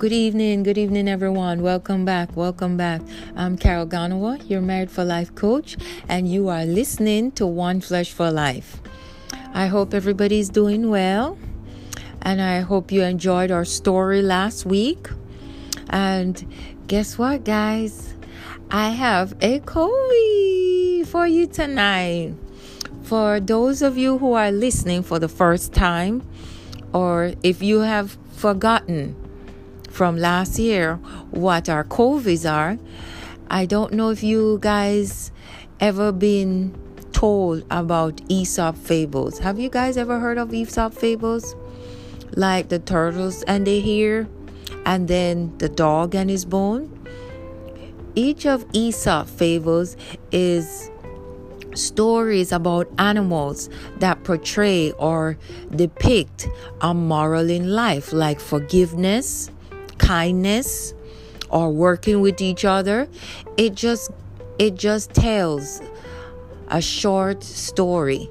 Good evening, good evening, everyone. Welcome back, welcome back. I'm Carol Ganawah, your Married for Life coach, and you are listening to One Flesh for Life. I hope everybody's doing well, and I hope you enjoyed our story last week. And guess what, guys? I have a Covie for you tonight. For those of you who are listening for the first time, or if you have forgotten from last year what our Covies are. I don't know if you guys ever been told about Aesop fables. Have you guys ever heard of Aesop fables? Like the turtles and the hare, and then the dog and his bone. Each of Aesop fables is stories about animals that portray or depict a moral in life, like forgiveness, kindness or working with each other it just it just tells a short story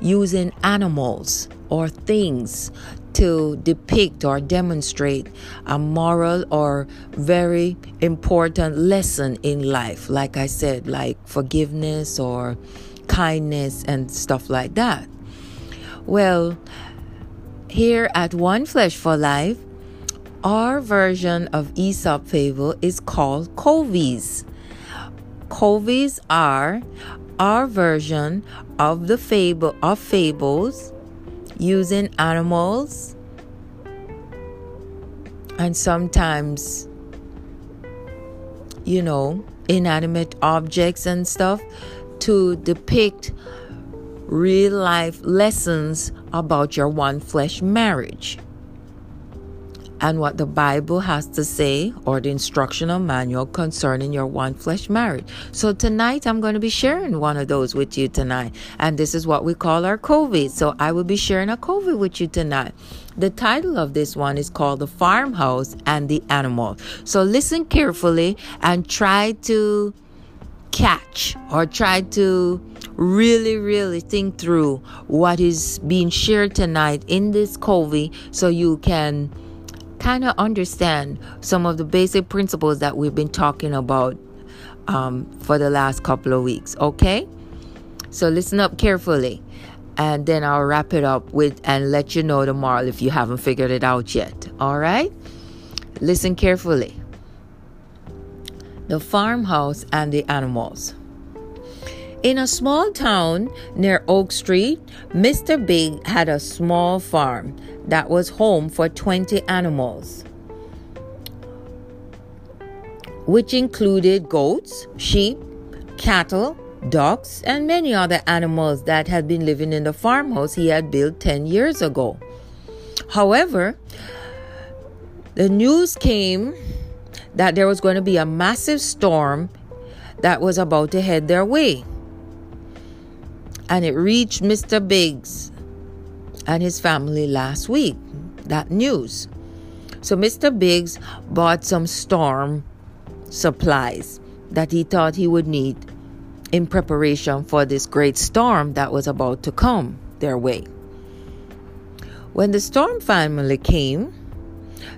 using animals or things to depict or demonstrate a moral or very important lesson in life. Like i said like forgiveness or kindness and stuff like that. Well here at one flesh for life our version of Aesop fable is called Covies. Covies are our version of the fable of fables using animals and sometimes you know inanimate objects and stuff to depict real life lessons about your one flesh marriage and what the Bible has to say or the instructional manual concerning your one flesh marriage. So tonight I'm going to be sharing one of those with you tonight. And this is what we call our Covie. So I will be sharing a Covie with you tonight. The title of this one is called The Farmhouse and the Animal. So listen carefully and try to catch or try to really, really think through what is being shared tonight in this Covie so you can kind of understand some of the basic principles that we've been talking about um, for the last couple of weeks. Okay? So listen up carefully. And then I'll wrap it up with and let you know tomorrow if you haven't figured it out yet. All right? Listen carefully. The farmhouse and the animals. In a small town near Oak Street, Mr. Big had a small farm that was home for 20 animals, which included goats, sheep, cattle, ducks, and many other animals that had been living in the farmhouse he had built 10 years ago. However, the news came that there was going to be a massive storm that was about to head their way. And it reached Mr. Biggs and his family last week. That news. So Mr. Biggs bought some storm supplies that he thought he would need in preparation for this great storm that was about to come their way. When the storm finally came,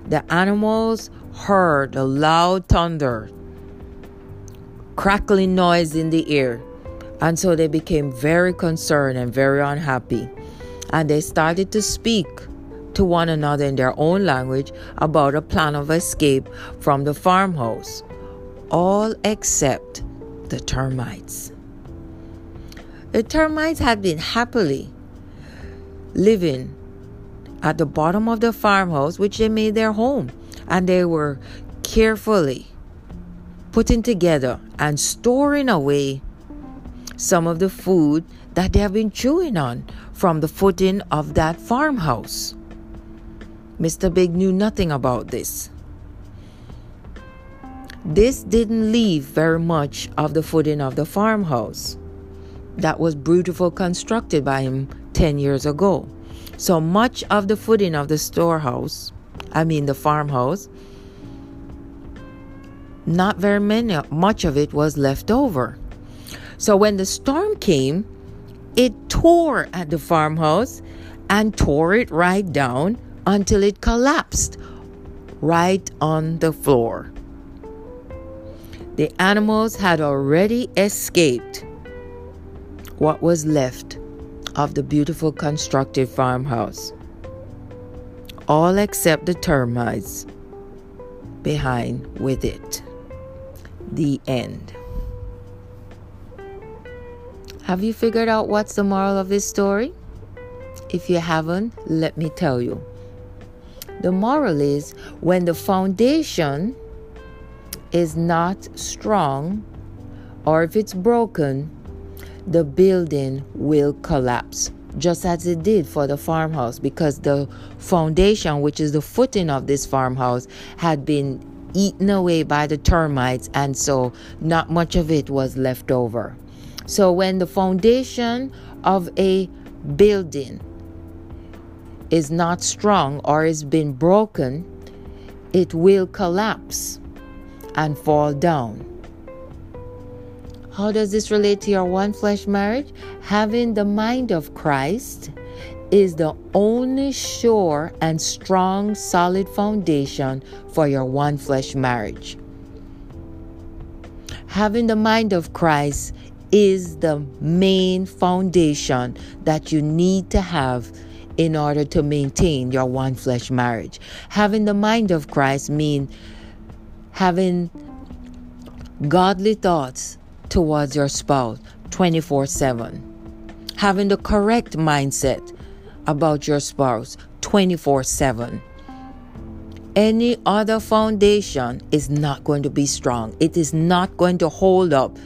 the animals heard a loud thunder, crackling noise in the air, and so they became very concerned and very unhappy and they started to speak to one another in their own language about a plan of escape from the farmhouse, all except the termites. The termites had been happily living at the bottom of the farmhouse, which they made their home, and they were carefully putting together and storing away some of the food that they have been chewing on from the footing of that farmhouse. Mr. Big knew nothing about this. This didn't leave very much of the footing of the farmhouse that was beautifully constructed by him 10 years ago. So much of the footing of the storehouse, I mean the farmhouse, not very many, much of it was left over. So when the storm came, it tore at the farmhouse and tore it right down until it collapsed right on the floor. The animals had already escaped what was left of the beautiful constructed farmhouse, all except the termites behind with it. The end. Have you figured out what's the moral of this story? If you haven't, let me tell you. The moral is when the foundation is not strong or if it's broken, the building will collapse, just as it did for the farmhouse, because the foundation, which is the footing of this farmhouse, had been eaten away by the termites, and so not much of it was left over. So, when the foundation of a building is not strong or has been broken, it will collapse and fall down. How does this relate to your one flesh marriage? Having the mind of Christ is the only sure and strong, solid foundation for your one flesh marriage. Having the mind of Christ is the main foundation that you need to have in order to maintain your one flesh marriage. Having the mind of Christ means having godly thoughts towards your spouse 24 7. Having the correct mindset about your spouse 24 7. Any other foundation is not going to be strong. It is not going to hold up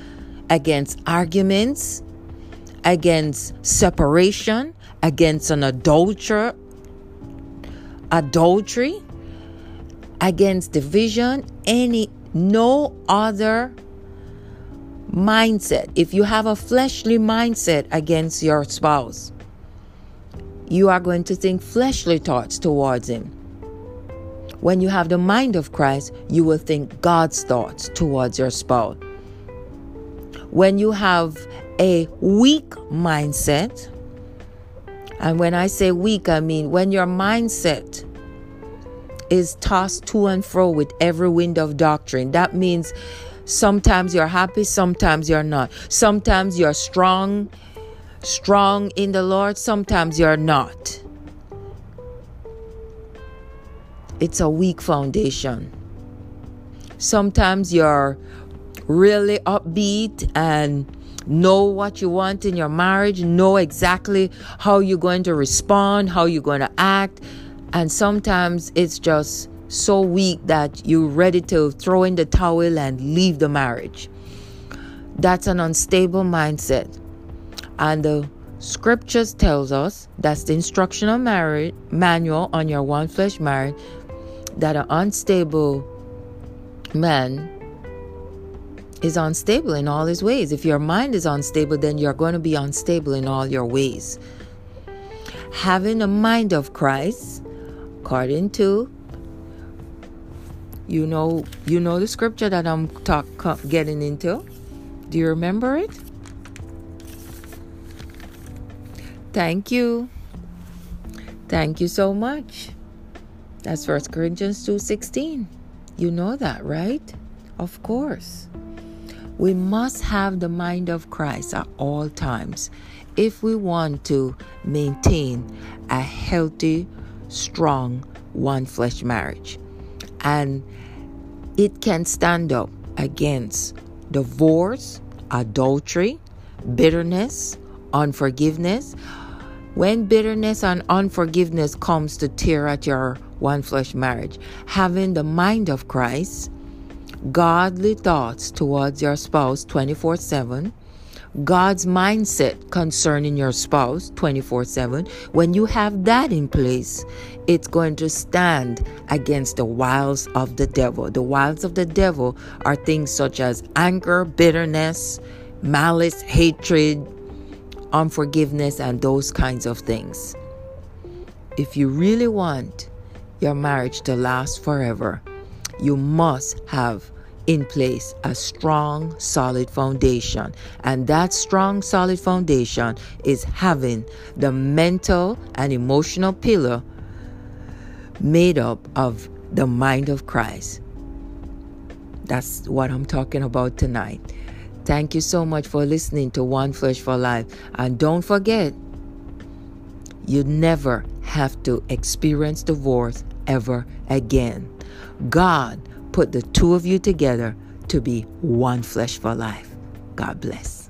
against arguments, against separation, against an adulterer, adultery, against division, any no other mindset. If you have a fleshly mindset against your spouse, you are going to think fleshly thoughts towards him. When you have the mind of Christ, you will think God's thoughts towards your spouse. When you have a weak mindset, and when I say weak, I mean when your mindset is tossed to and fro with every wind of doctrine, that means sometimes you're happy, sometimes you're not. Sometimes you're strong, strong in the Lord, sometimes you're not. It's a weak foundation. Sometimes you're really upbeat and know what you want in your marriage, know exactly how you're going to respond, how you're going to act. And sometimes it's just so weak that you're ready to throw in the towel and leave the marriage. That's an unstable mindset. And the scriptures tells us that's the instructional marriage manual on your one flesh marriage that an unstable man is unstable in all his ways. If your mind is unstable, then you're going to be unstable in all your ways. Having a mind of Christ, according to you know you know the scripture that I'm talk, getting into. Do you remember it? Thank you. Thank you so much. That's First Corinthians 2:16. You know that, right? Of course. We must have the mind of Christ at all times if we want to maintain a healthy, strong, one flesh marriage. And it can stand up against divorce, adultery, bitterness, unforgiveness. When bitterness and unforgiveness comes to tear at your one flesh marriage, having the mind of Christ godly thoughts towards your spouse 24 7, God's mindset concerning your spouse 24 7, when you have that in place, it's going to stand against the wiles of the devil. The wiles of the devil are things such as anger, bitterness, malice, hatred, unforgiveness, and those kinds of things. If you really want your marriage to last forever, you must have in place a strong, solid foundation. And that strong, solid foundation is having the mental and emotional pillar made up of the mind of Christ. That's what I'm talking about tonight. Thank you so much for listening to One Flesh for Life. And don't forget, you never have to experience divorce ever again. God put the two of you together to be one flesh for life. God bless.